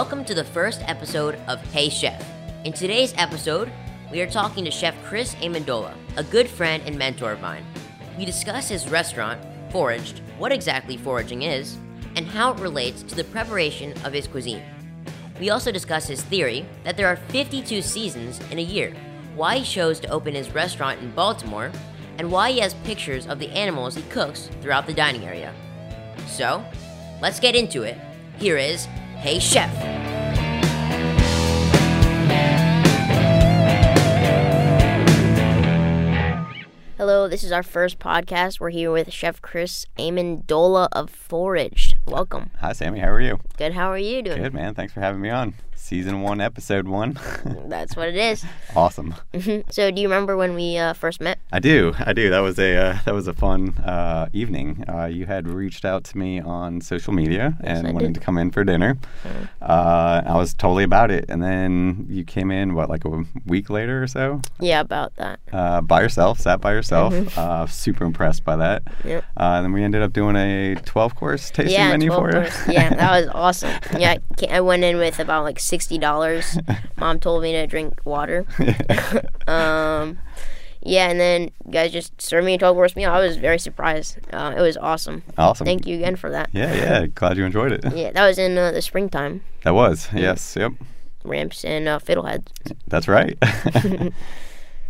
Welcome to the first episode of Hey Chef. In today's episode, we are talking to Chef Chris Amendola, a good friend and mentor of mine. We discuss his restaurant, Foraged, what exactly foraging is, and how it relates to the preparation of his cuisine. We also discuss his theory that there are 52 seasons in a year, why he chose to open his restaurant in Baltimore, and why he has pictures of the animals he cooks throughout the dining area. So, let's get into it. Here is Hey Chef. Hello, this is our first podcast. We're here with Chef Chris Amendola of Foraged. Welcome. Hi, Sammy. How are you? Good. How are you doing? Good, man. Thanks for having me on. Season one, episode one. That's what it is. awesome. so, do you remember when we uh, first met? I do. I do. That was a uh, that was a fun uh, evening. Uh, you had reached out to me on social media and I wanted did. to come in for dinner. Uh, I was totally about it, and then you came in what like a week later or so Yeah, about that. uh, by yourself, sat by yourself. Uh, super impressed by that. Mm-hmm. Yep. Uh, and then we ended up doing a twelve course tasting yeah, menu 12 for you. yeah, that was awesome. Yeah, I went in with about like sixty dollars. Mom told me to drink water. um, yeah, and then you guys just served me a twelve course meal. I was very surprised. Uh, it was awesome. awesome. Thank you again for that. Yeah, yeah. Glad you enjoyed it. Yeah, that was in uh, the springtime. That was yes. Yep. Ramps and uh, fiddleheads. That's right.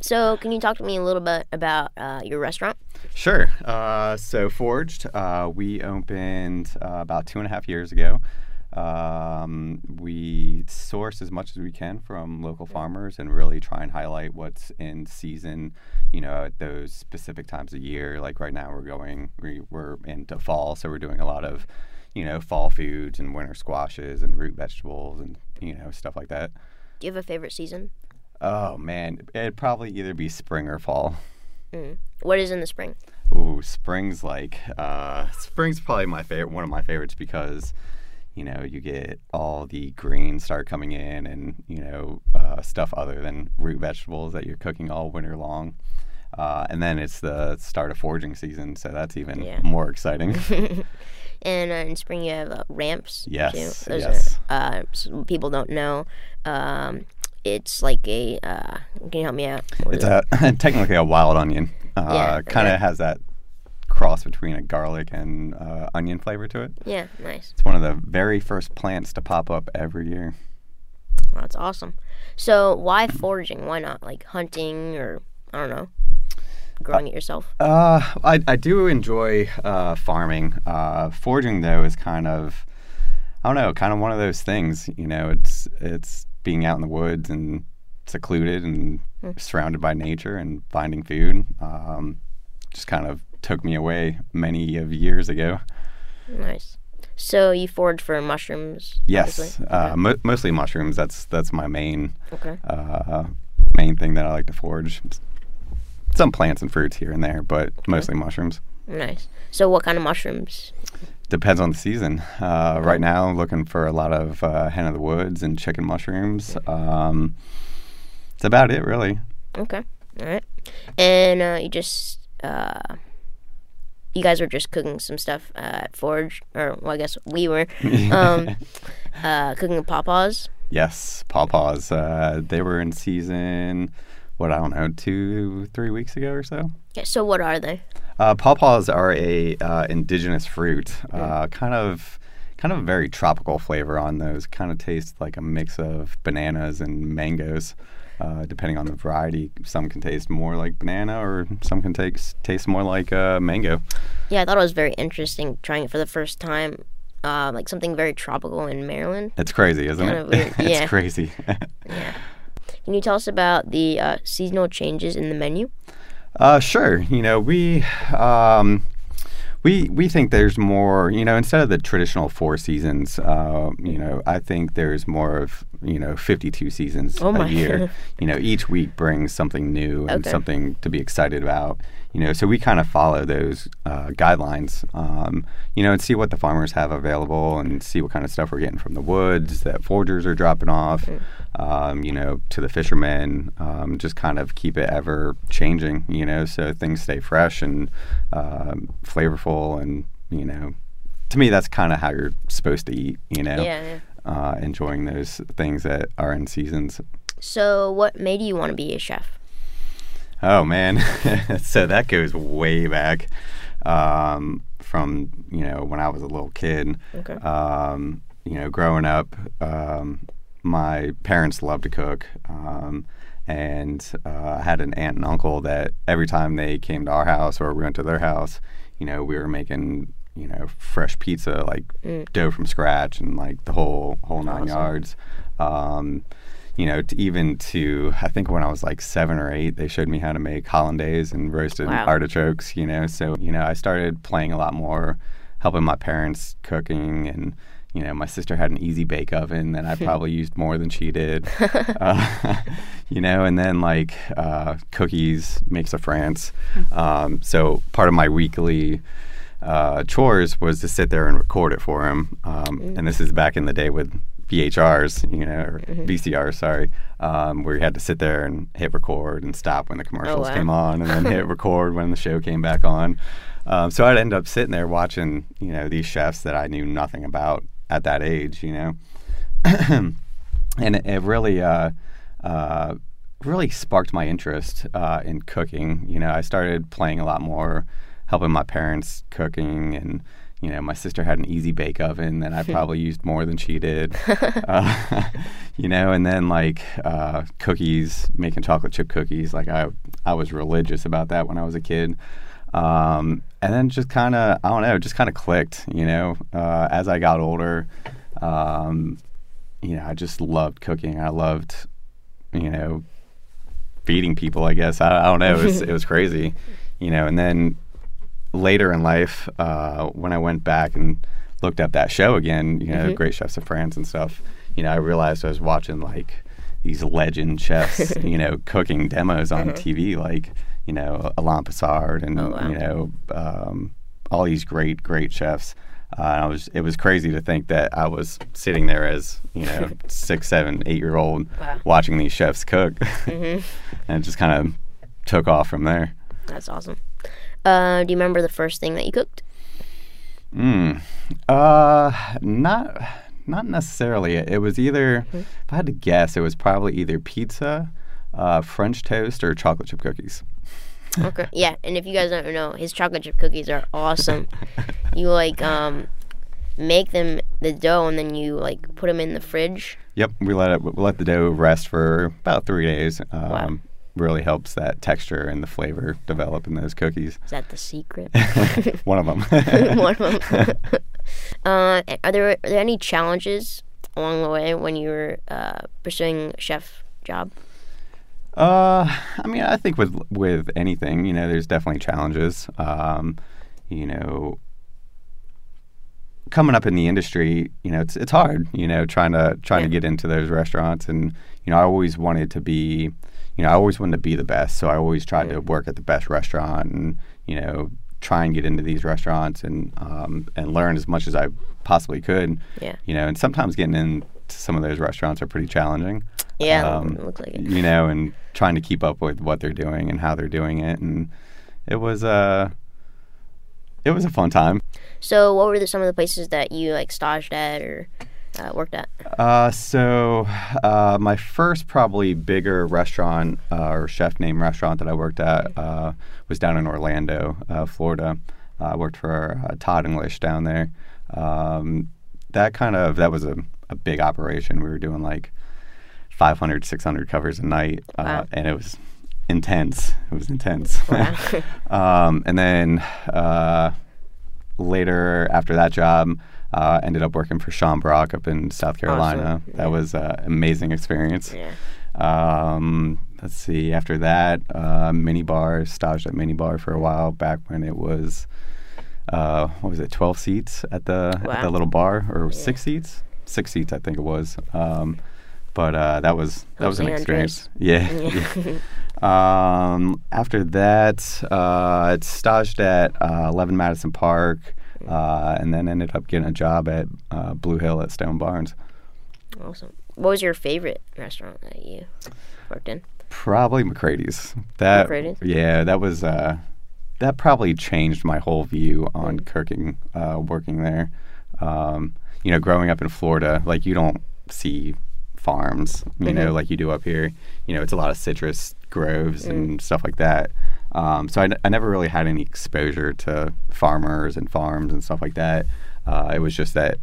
So, can you talk to me a little bit about uh, your restaurant? sure. Uh, so Foraged, uh, we opened uh, about two and a half years ago. Um, we source as much as we can from local farmers and really try and highlight what's in season. You know, at those specific times of year. Like right now, we're going we, we're into fall, so we're doing a lot of you know fall foods and winter squashes and root vegetables and you know stuff like that. Do you have a favorite season? Oh man, it'd probably either be spring or fall. What is in the spring? Ooh, spring's like uh, spring's probably my favorite, one of my favorites because you know you get all the greens start coming in and you know uh, stuff other than root vegetables that you're cooking all winter long. Uh, and then it's the start of foraging season, so that's even Yeah. more exciting. And uh, in spring, you have uh, ramps. Yes, too. Those yes. Are, uh, some people don't know. Um, it's like a. Uh, can you help me out? What it's a technically a wild onion. Uh, Yeah, kind of has that cross between a garlic and uh, onion flavor to it. Yeah, nice. It's one of the very first plants to pop up every year. That's awesome. So, why foraging? Why not like hunting or I don't know, growing it yourself? Uh, I, I do enjoy uh, farming. Uh, foraging though is kind of, I don't know, kind of one of those things. You know, it's it's being out in the woods and secluded and surrounded by nature and finding food. Um, just kind of took me away many of years ago. Nice. So you forage for mushrooms? Yes, uh, mo- mostly mushrooms. That's that's my main Okay. uh, main thing that I like to forage. Some plants and fruits here and there, but mostly mushrooms. Nice. So what kind of mushrooms? Depends on the season. Uh, right now, I'm looking for a lot of uh, hen of the woods and chicken mushrooms. Um, that's about it, really. Okay. All right. And uh, you just uh, you guys were just cooking some stuff uh, at Foraged, or well, I guess we were um, uh, cooking pawpaws. Yes, pawpaws. Uh, they were in season. What I don't know, two, three weeks ago or so. Okay. So what are they? Uh, pawpaws are a uh, indigenous fruit. Uh, kind of, kind of a very tropical flavor on those. Kind of tastes like a mix of bananas and mangoes. Uh, depending on the variety, some can taste more like banana, or some can taste taste more like uh, mango. Yeah, I thought it was very interesting trying it for the first time. Uh, like something very tropical in Maryland. It's crazy, isn't Kind it? weird, it's yeah. crazy. Yeah. Can you tell us about the uh, seasonal changes in the menu? uh, sure. You know, we um, we we think there's more. You know, instead of the traditional four seasons, uh, you know, I think there's more of you know 52 seasons Oh my. a year. you know, each week brings something new and Okay. something to be excited about. You know, so we kind of follow those uh, guidelines. Um, you know, and see what the farmers have available, and see what kind of stuff we're getting from the woods that foragers are dropping off. Um, you know, to the fishermen. Um, just kind of keep it ever changing. You know, so things stay fresh and um, flavorful, and you know, to me, that's kind of how you're supposed to eat. You know, Yeah, yeah. Uh, enjoying those things that are in seasons. So, what made you want to be a chef? Oh man, so that goes way back um, from you know when I was a little kid. Okay. Um, you know, growing up, um, my parents loved to cook, um, and uh, I had an aunt and uncle that every time they came to our house or we went to their house, you know, we were making you know fresh pizza like dough from scratch and like the whole whole nine Awesome. yards. You know, to even to I think when I was like seven or eight, they showed me how to make hollandaise and roasted Wow. artichokes. You know, so you know I started playing a lot more, helping my parents cooking, and you know my sister had an easy bake oven that I probably used more than she did. uh, you know, and then like uh, cookies, makes of France. Um, so part of my weekly uh, chores was to sit there and record it for him. Um, And this is back in the day with VHRs, you know, or VCRs, sorry, um, where you had to sit there and hit record and stop when the commercials wow. came on, and then hit record when the show came back on. Um, so I'd end up sitting there watching, you know, these chefs that I knew nothing about at that age, you know, and it, it really, uh, uh, really sparked my interest uh, in cooking. You know, I started playing a lot more, helping my parents cooking, and you know, my sister had an easy bake oven that I probably used more than she did. uh, you know, and then like uh, cookies, making chocolate chip cookies. Like I, I was religious about that when I was a kid. Um, and then just kind of, I don't know, just kind of clicked. You know, uh, as I got older. Um, you know, I just loved cooking. I loved, you know, feeding people. I guess I, I don't know. It was it was crazy, you know. And then later in life, uh, when I went back and looked up that show again, you know, Great Chefs of France and stuff, you know, I realized I was watching like these legend chefs, you know, cooking demos on TV, like you know, Alain Passard and Oh, wow. you know, um, all these great great chefs. Uh, and I was it was crazy to think that I was sitting there as you know six, seven, eight year old Wow. watching these chefs cook, and it just kind of took off from there. That's awesome. Uh, do you remember the first thing that you cooked? Mm. Uh, not not necessarily. It was either if I had to guess, it was probably either pizza, uh, French toast, or chocolate chip cookies. Okay. Yeah, and if you guys don't know, his chocolate chip cookies are awesome. you like um make them the dough and then you like put them in the fridge. Yep, we let it we let the dough rest for about three days. Um, Wow. Really helps that texture and the flavor develop in those cookies. Is that the secret? One of them. One of them. uh, are there are there any challenges along the way when you were uh, pursuing a chef job? Uh, I mean, I think with with anything, you know, there's definitely challenges. Um, you know, coming up in the industry, you know, it's it's hard. You know, trying to trying to get into those restaurants, and you know, I always wanted to be, you know, I always wanted to be the best. So I always tried to work at the best restaurant, and you know, try and get into these restaurants and um, and learn as much as I possibly could. Yeah. You know, and sometimes getting into some of those restaurants are pretty challenging Yeah, Um, it looks like it. you know, and trying to keep up with what they're doing and how they're doing it, and it was uh, it was a fun time. So, what were the, some of the places that you like staged at or uh, worked at? Uh, so uh, my first probably bigger restaurant uh, or chef name restaurant that I worked at uh, was down in Orlando, uh, Florida. Uh, I worked for uh, Todd English down there. Um, that kind of that was a, a big operation. We were doing like 500, 600 covers a night, uh, Wow. and it was intense. It was intense. Wow. um, and then uh, later after that job, uh, ended up working for Sean Brock up in South Carolina. Yeah. That was an amazing experience. yeah. Um, let's see. After that, uh, mini bar, staged at mini bar for a while back when it was, uh, what was it, 12 seats at the, at the little bar, or six seats? Six seats, I think it was. Um, but uh, that was that was an experience. Yeah. yeah. Um, after that, uh, it staged at uh, 11 Madison Park, uh, and then ended up getting a job at uh, Blue Hill at Stone Barns. Awesome. What was your favorite restaurant that you worked in? Probably McCrady's. That McCrady's? yeah, that was uh, that probably changed my whole view on cooking, uh, working there. Um, you know, growing up in Florida, like you don't see farms, you know, Mhm. like you do up here. You know, it's a lot of citrus groves and stuff like that. Um, so I, n- I never really had any exposure to farmers and farms and stuff like that. Uh, it was just that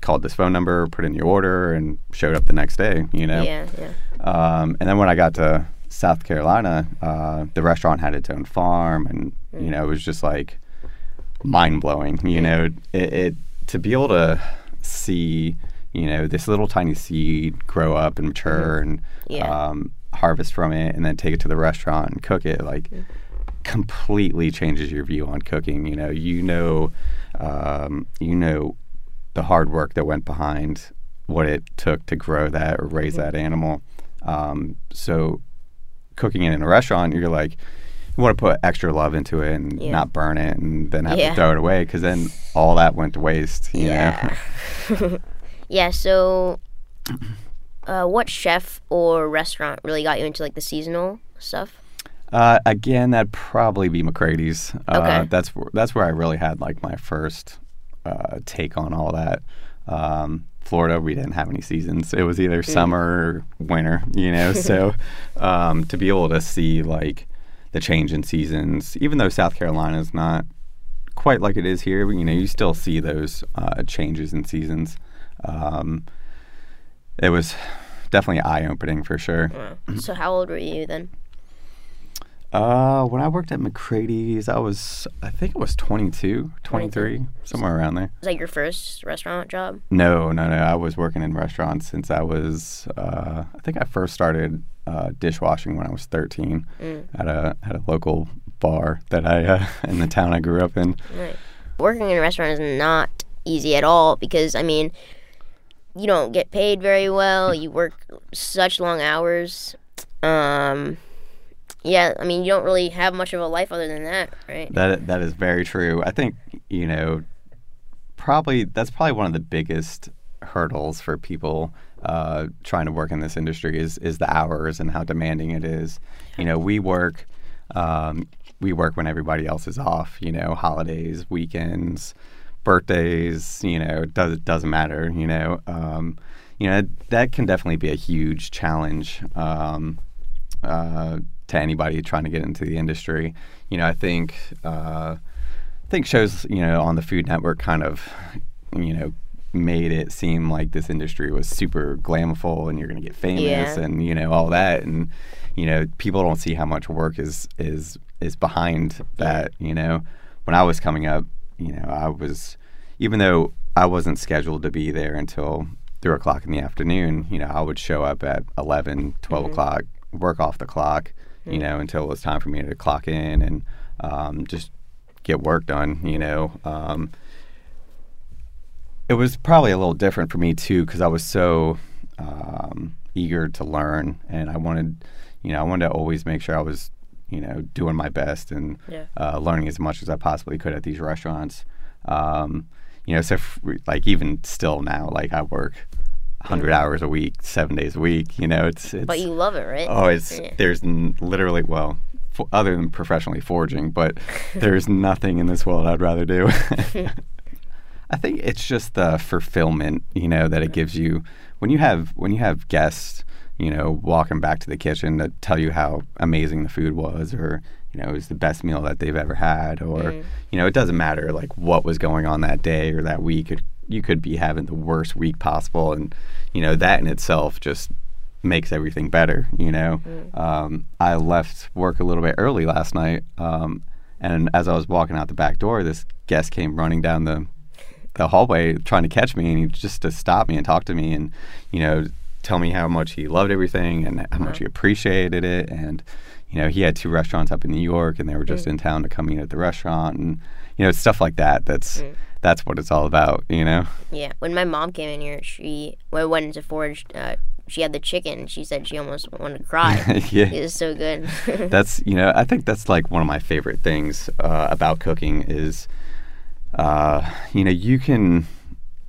called this phone number, put in your order, and showed up the next day. You know. Yeah, yeah. Um, and then when I got to South Carolina, uh, the restaurant had its own farm, and you know it was just like mind blowing. You know, it, it to be able to see you know this little tiny seed grow up and mature and Yeah. um, harvest from it, and then take it to the restaurant and cook it like completely changes your view on cooking. You know, you know, um, you know the hard work that went behind what it took to grow that or raise that animal. Um, so cooking it in a restaurant, you're like, you want to put extra love into it and Yeah. not burn it and then have Yeah. to throw it away because then all that went to waste. You Yeah. know? yeah. So, uh, what chef or restaurant really got you into like the seasonal stuff? Uh, again, that'd probably be McCrady's. Uh, Okay. That's that's where I really had like my first uh, take on all that. Um, Florida, we didn't have any seasons. It was either summer or winter, you know. so um, to be able to see like the change in seasons, even though South Carolina is not quite like it is here, but, you know, you still see those uh, changes in seasons. Um, it was definitely eye opening for sure. Wow. So, how old were you then? Uh, when I worked at McCrady's, I was, I think it was 22, 23, somewhere around there. Was that your first restaurant job? No, no, no. I was working in restaurants since I was, uh, I think I first started uh, dishwashing when I was 13 Mm. at a at a local bar that I uh, in the town I grew up in. Right. Working in a restaurant is not easy at all because I mean, you don't get paid very well. You work such long hours. Um, yeah, I mean, you don't really have much of a life other than that, right? That that is very true. I think you know, probably that's probably one of the biggest hurdles for people uh, trying to work in this industry is is the hours and how demanding it is. You know, we work um, we work when everybody else is off. You know, holidays, weekends, birthdays. You know, it does it doesn't matter. You know, um, you know that can definitely be a huge challenge. Um, uh, to anybody trying to get into the industry. You know, I think uh, I think shows you know on the Food Network kind of you know made it seem like this industry was super glamful and you're going to get famous Yeah. and you know all that and you know people don't see how much work is is is behind that you know when I was coming up you know I was even though I wasn't scheduled to be there until three o'clock in the afternoon you know I would show up at 11 12 o'clock work off the clock you know until it was time for me to clock in and um, just get work done you know um, it was probably a little different for me too because I was so um, eager to learn and I wanted, you know, I wanted to always make sure I was, you know, doing my best and Yeah. uh, learning as much as I possibly could at these restaurants. Um, you know, so f- like even still now, like I work 100 hours a week, seven days a week. You know, it's it's But you love it, right? Oh, it's Yeah. there's n- literally well, f- other than professionally foraging, but there's nothing in this world I'd rather do. I think it's just the fulfillment, you know, that it gives you when you have when you have guests, you know, walking back to the kitchen to tell you how amazing the food was, or you know, it was the best meal that they've ever had, or mm. you know, it doesn't matter like what was going on that day or that week. It, you could be having the worst week possible, and you know that in itself just makes everything better. You know, um, I left work a little bit early last night, um, and as I was walking out the back door, this guest came running down the the hallway trying to catch me, and he just to stop me and talk to me, and you know, tell me how much he loved everything and how much he appreciated it, and you know, he had two restaurants up in New York, and they were just in town to come eat at the restaurant, and you know, stuff like that. That's that's what it's all about, you know. Yeah. When my mom came in here, she I went into Foraged. Uh, she had the chicken. She said she almost wanted to cry. yeah. it was so good. that's you know i think that's like one of my favorite things uh, about cooking is uh, you know you can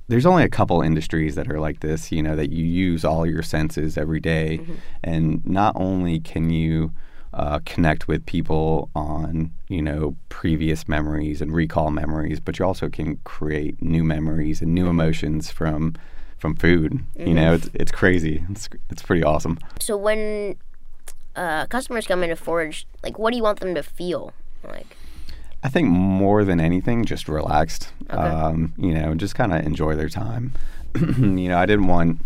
there's only a couple industries that are like this you know that you use all your senses every day. and not only can you uh, connect with people on you know previous memories and recall memories, but you also can create new memories and new emotions from from food. You know, it's it's crazy. It's it's pretty awesome. So when uh, customers come into Foraged, like, what do you want them to feel? Like, I think more than anything, just relaxed. Okay. Um, you know, just kind of enjoy their time. you know, I didn't want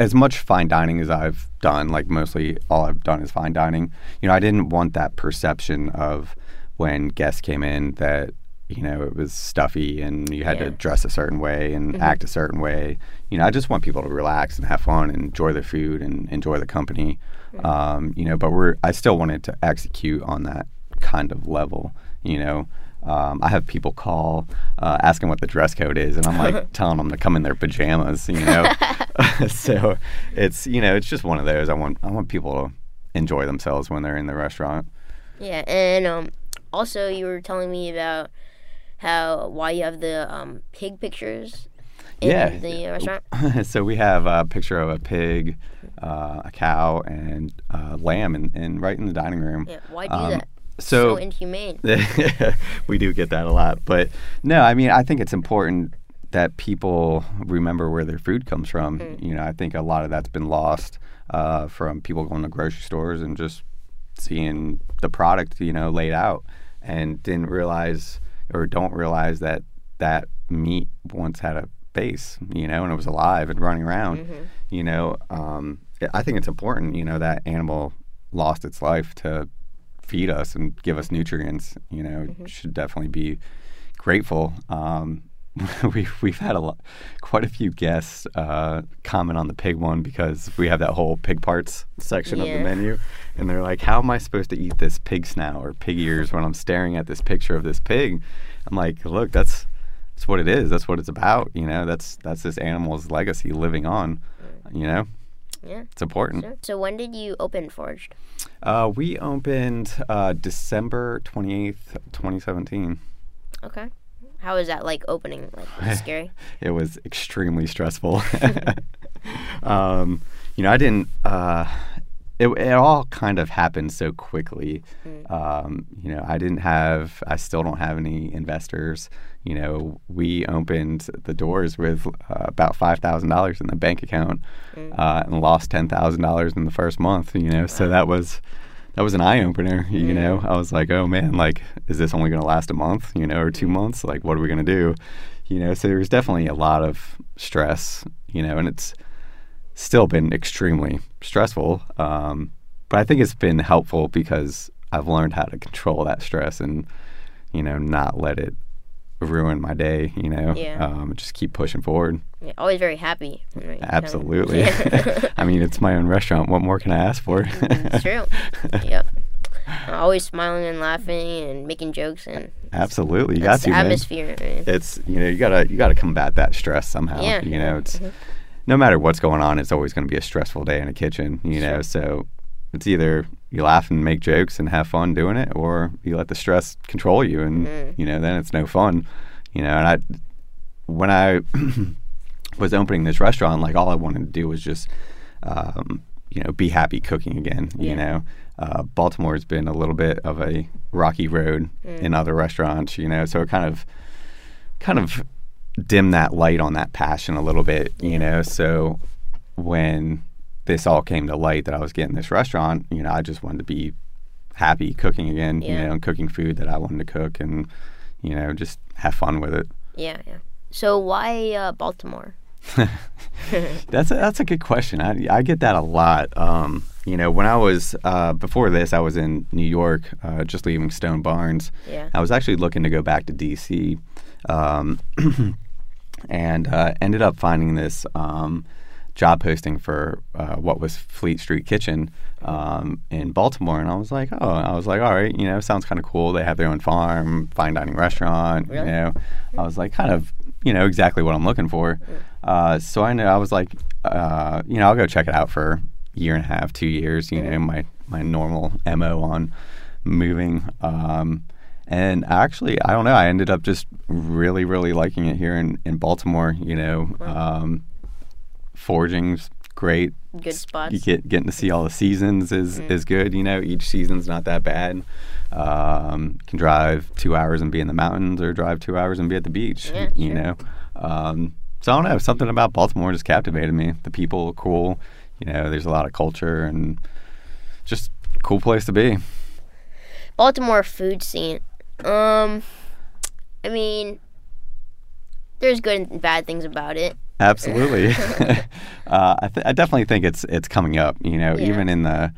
as much fine dining as I've done. Like mostly, all I've done is fine dining. You know, I didn't want that perception of when guests came in that you know it was stuffy and you had Yeah. to dress a certain way and act a certain way. You know, I just want people to relax and have fun and enjoy their food and enjoy the company. Um, you know, but we're I still wanted to execute on that kind of level. You know. Um, I have people call uh, asking what the dress code is, and I'm like telling them to come in their pajamas. You know, so it's you know it's just one of those. I want I want people to enjoy themselves when they're in the restaurant. yeah, and um, also you were telling me about how why you have the um, pig pictures in Yeah. the restaurant. so we have a picture of a pig, uh, a cow, and uh, lamb, in, in right in the dining room. Yeah, why do Um, that? So, so inhumane. we do get that a lot, but no, I mean I think it's important that people remember where their food comes from. Mm. You know, I think a lot of that's been lost uh, from people going to grocery stores and just seeing the product, you know, laid out, and didn't realize or don't realize that that meat once had a face, you know, and it was alive and running around. Mm-hmm. You know, um, I think it's important, you know, that animal lost its life to feed us and give us nutrients. You know, Mm-hmm. should definitely be grateful. Um, we we've had a lot, quite a few guests uh, comment on the pig one because we have that whole pig parts section of the menu, and they're like, "How am I supposed to eat this pig snout or pig ears when I'm staring at this picture of this pig?" I'm like, "Look, that's that's what it is. That's what it's about. You know, that's that's this animal's legacy living on. You know, Yeah. it's important." Sure. So when did you open Foraged? Uh, we opened uh, December 28th, 2017. Okay. How was that like opening? Like was it scary? It was extremely stressful. um, you know, I didn't. Uh, it, it all kind of happened so quickly. Um, you know, I didn't have. I still don't have any investors. You know, we opened the doors with uh, about five thousand dollars in the bank account, uh, and lost ten thousand dollars in the first month. You know, so that was that was an eye opener. You know, I was like, oh man, like, is this only going to last a month? You know, or two months? Like, what are we going to do? You know, so there was definitely a lot of stress. You know, and it's still been extremely stressful. Um, but I think it's been helpful because I've learned how to control that stress and you know not let it ruin my day. You know, Yeah. um, just keep pushing forward. Yeah, always very happy. Absolutely. I mean, it's my own restaurant. What more can I ask for? it's true. Yep. Always smiling and laughing and making jokes and Absolutely, you got to. atmosphere. man. It's you know you gotta you gotta combat that stress somehow. Yeah. You know, it's no matter what's going on, it's always going to be a stressful day in a kitchen. You know, so it's either you laugh and make jokes and have fun doing it, or you let the stress control you, and you know then it's no fun. You know, and I when I was opening this restaurant, like all I wanted to do was just um, you know be happy cooking again. You know, uh, Baltimore's been a little bit of a rocky road in other restaurants. You know, so it kind of kind of dim that light on that passion a little bit, you know. So when this all came to light that I was getting this restaurant, you know, I just wanted to be happy cooking again, you know, and cooking food that I wanted to cook and, you know, just have fun with it. Yeah, yeah. So why uh, Baltimore? That's a, that's a good question. I, I get that a lot. Um, you know, when I was uh, before this, I was in New York, uh, just leaving Stone Barns. Yeah. I was actually looking to go back to DC, um, and uh, ended up finding this um, job posting for uh, what was Fleet Street Kitchen um, in Baltimore, and I was like, oh, I was like, all right, you know, sounds kind of cool. They have their own farm, fine dining restaurant. Really? You know, I was like, kind of, you know, exactly what I'm looking for. Uh, so I know I was like, uh, you know, I'll go check it out for a year and a half, two years. You know, my my normal mo on moving. Um, and actually, I don't know. I ended up just really, really liking it here in, in Baltimore. You know, um, foraging's great. Good spots. You get getting to see all the seasons is Mm. is good. You know, each season's not that bad. Um, can drive two hours and be in the mountains, or drive two hours and be at the beach. Yeah, you sure. know, um, so I don't know. Something about Baltimore just captivated me. The people are cool. You know, there's a lot of culture and just cool place to be. Baltimore food scene. Um, I mean, there's good and bad things about it. Absolutely. uh, I, th- I definitely think it's it's coming up. You know, Yeah. even in the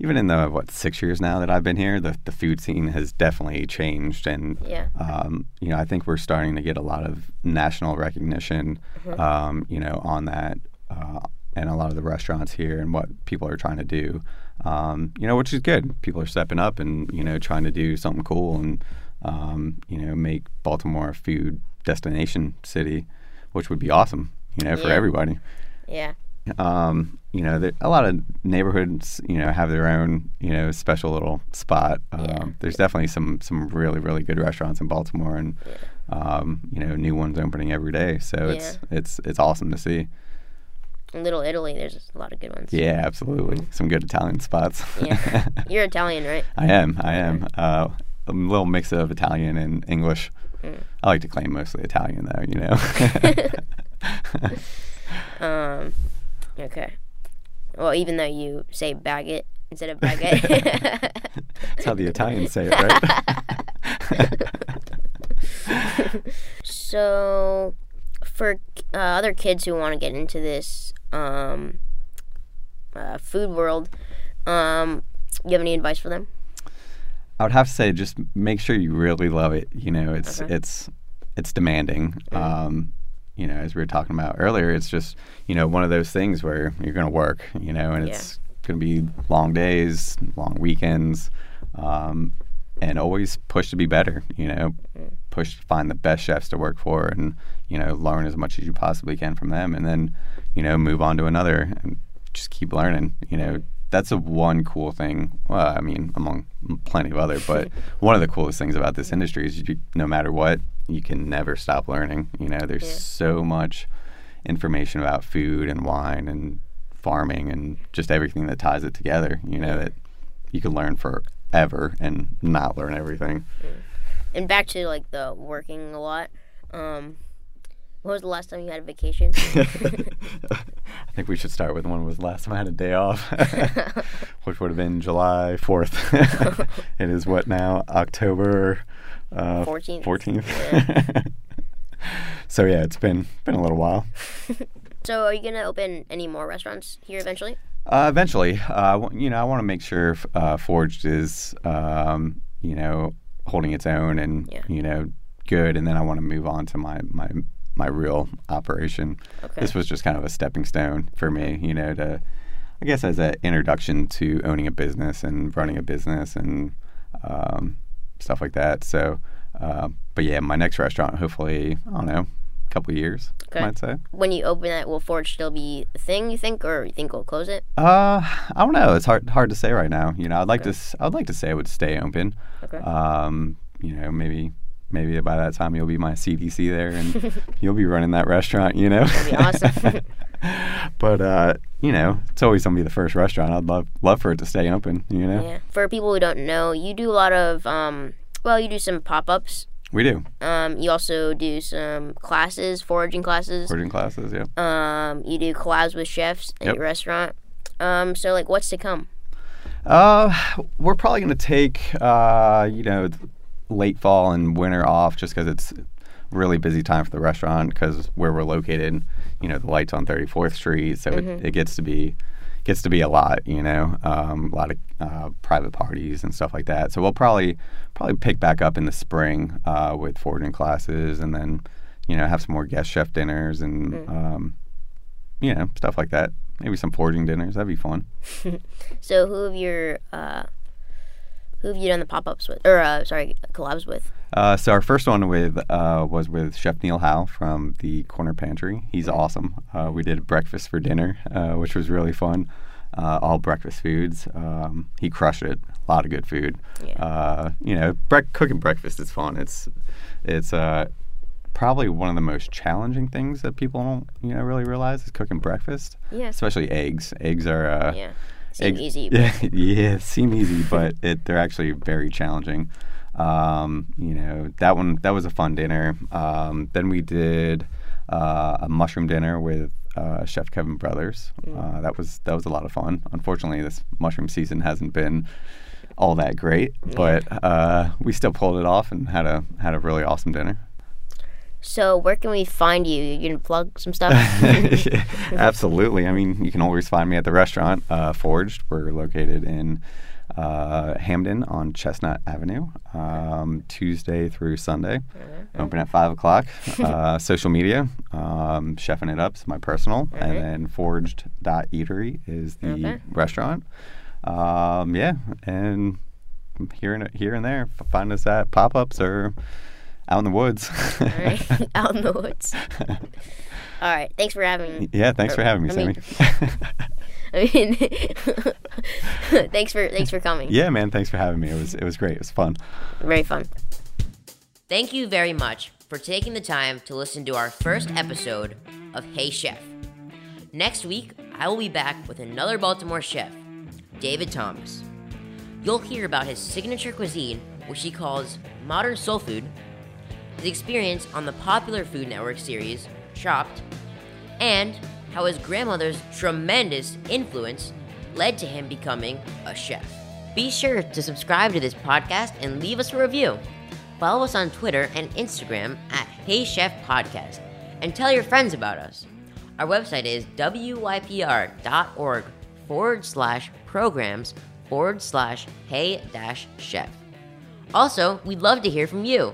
even in the what six years now that I've been here, the the food scene has definitely changed, and Yeah. um, you know, I think we're starting to get a lot of national recognition. Um, you know, on that. Uh, and a lot of the restaurants here and what people are trying to do, um, you know, which is good. People are stepping up and you know trying to do something cool and um, you know make Baltimore a food destination city, which would be awesome. You know, for Yeah. everybody Yeah. um, you know, there, a lot of neighborhoods, you know, have their own, you know, special little spot. Um, Yeah. There's definitely some some really really good restaurants in Baltimore, and um, you know, new ones opening every day. So it's it's it's awesome to see. In Little Italy, there's a lot of good ones. Yeah, absolutely, some good Italian spots. Yeah. You're Italian, right? I am, I am. Uh, a little mix of Italian and English. Mm. I like to claim mostly Italian, though. You know. Um, okay. Well, even though you say baguette instead of baguette. That's how the Italians say it, right? so, for uh, other kids who want to get into this um, uh, food world, um, you have any advice for them? I would have to say just make sure you really love it. You know, it's Okay. it's it's demanding. Um, you know, as we were talking about earlier, it's just you know one of those things where you're going to work. You know, and Yeah. it's going to be long days, long weekends, um, and always push to be better. You know, push to find the best chefs to work for, and you know learn as much as you possibly can from them, and then you know move on to another and just keep learning. You know, that's a one cool thing. Well, I mean, among plenty of other, but one of the coolest things about this industry is you, no matter what, you can never stop learning. You know, there's Yeah. so much information about food and wine and farming and just everything that ties it together. You know that you can learn forever and not learn everything. And back to like the working a lot. Um, when was the last time you had a vacation? I think we should start with when was the last time I had a day off, which would have been July 4th. it is what now? October uh, 14th. 14th. so yeah, it's been been a little while. so, are you gonna open any more restaurants here eventually? Uh, eventually, uh, w- you know, I want to make sure uh, Foraged is, um, you know, holding its own and Yeah. you know, good, and then I want to move on to my my my real operation. Okay. This was just kind of a stepping stone for me, you know, to I guess as an introduction to owning a business and running a business and um, stuff like that. So, uh, but yeah, my next restaurant, hopefully, I don't know, a couple of years, Okay. I might say. When you open that, will Foraged still be a thing? You think, or you think we'll close it? Uh, I don't know. It's hard hard to say right now. You know, I'd like to. s- I'd like to say it would stay open. Okay. Um, you know, maybe maybe by that time you'll be my CDC there and you'll be running that restaurant. You know. That'd be awesome. but uh, you know, it's always gonna be the first restaurant. I'd love love for it to stay open. You know. yeah. For people who don't know, you do a lot of um. Well, you do some pop ups. We do Um, you also do some classes, foraging classes. foraging classes. Yeah. Um, you do collabs with chefs at Yep. your restaurant. Um, so like, what's to come? Uh, we're probably going to take uh, you know, late fall and winter off just because it's really busy time for the restaurant because where we're located, you know, the lights on 34th Street, so it, it gets to be gets to be a lot, you know, um, a lot of uh, private parties and stuff like that. So we'll probably probably pick back up in the spring uh, with foraging classes and then you know have some more guest chef dinners and um, you know stuff like that. Maybe some foraging dinners. That'd be fun. So who have your uh, who have you done the pop ups with, or uh, sorry, collabs with? Uh, so our first one with uh, was with Chef Neil Howe from the Corner Pantry. He's awesome. Uh, we did breakfast for dinner, uh, which was really fun. Uh, all breakfast foods. Um, he crushed it. A lot of good food. Yeah. Uh, you know, bre- cooking breakfast is fun. It's it's uh, probably one of the most challenging things that people don't, you know, really realize is cooking breakfast. Yeah. Especially eggs. Eggs are. Uh, Yeah. Seem easy. Yeah, yeah, seem easy, but it, they're actually very challenging. Um, you know, that one that was a fun dinner. Um, then we did uh, a mushroom dinner with uh, Chef Kevin Brothers. Uh, that was that was a lot of fun. Unfortunately, this mushroom season hasn't been all that great, but uh, we still pulled it off and had a had a really awesome dinner. So where can we find you? You can plug some stuff. Absolutely. I mean, you can always find me at the restaurant, uh, Foraged. We're located in uh, Hampden on Chestnut Avenue, um, Tuesday through Sunday. Open at 5 o'clock. Uh, social media, um, Chefing It Up's my personal, and then Foraged Eatery is the Okay. restaurant. Um, yeah, and here and, here and there, find us at pop ups or out in the woods. All right. Out in the woods. All right. Thanks for having me. Yeah, thanks for having me, I mean- Sammy. I mean, thanks for thanks for coming. yeah, man, thanks for having me. It was it was great. It was fun. Very fun. Thank you very much for taking the time to listen to our first episode of Hey Chef. Next week, I will be back with another Baltimore chef, David Thomas. You'll hear about his signature cuisine, which he calls modern soul food, his experience on the popular Food Network series, Chopped, and how his grandmother's tremendous influence led to him becoming a chef. Be sure to subscribe to this podcast and leave us a review. Follow us on Twitter and Instagram at Hey Chef Podcast and tell your friends about us. Our website is wypr.org forward slash programs forward slash hey dash chef. Also, we'd love to hear from you.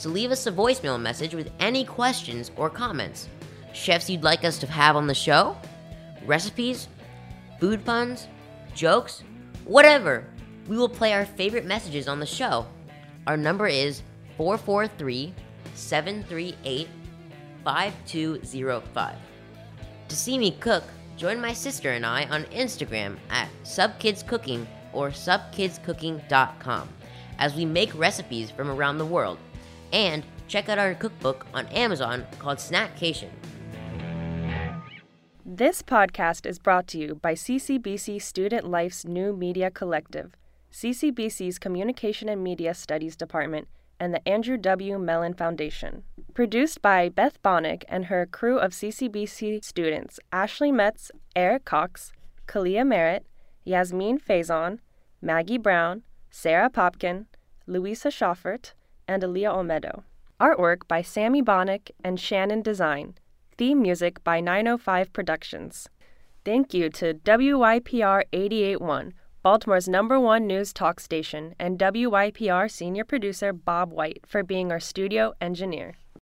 So leave us a voicemail message with any questions or comments. Chefs you'd like us to have on the show? Recipes? Food puns? Jokes? Whatever. We will play our favorite messages on the show. Our number is 443 738 5205. To see me cook, join my sister and I on Instagram at subkidscooking or subkidscooking.com as we make recipes from around the world. And check out our cookbook on Amazon called Snackcation. This podcast is brought to you by CCBC Student Life's New Media Collective, CCBC's Communication and Media Studies Department, and the Andrew W. Mellon Foundation. Produced by Beth Bonnick and her crew of CCBC students Ashley Metz, Eric Cox, Kalia Merritt, Yasmin Faison, Maggie Brown, Sarah Popkin, Louisa Schaffert, and Aaliyah Olmedo. Artwork by Sammy Bonnick and Shannon Design. Theme music by 905 Productions. Thank you to WYPR 881, Baltimore's number one news talk station, and WYPR senior producer Bob White for being our studio engineer.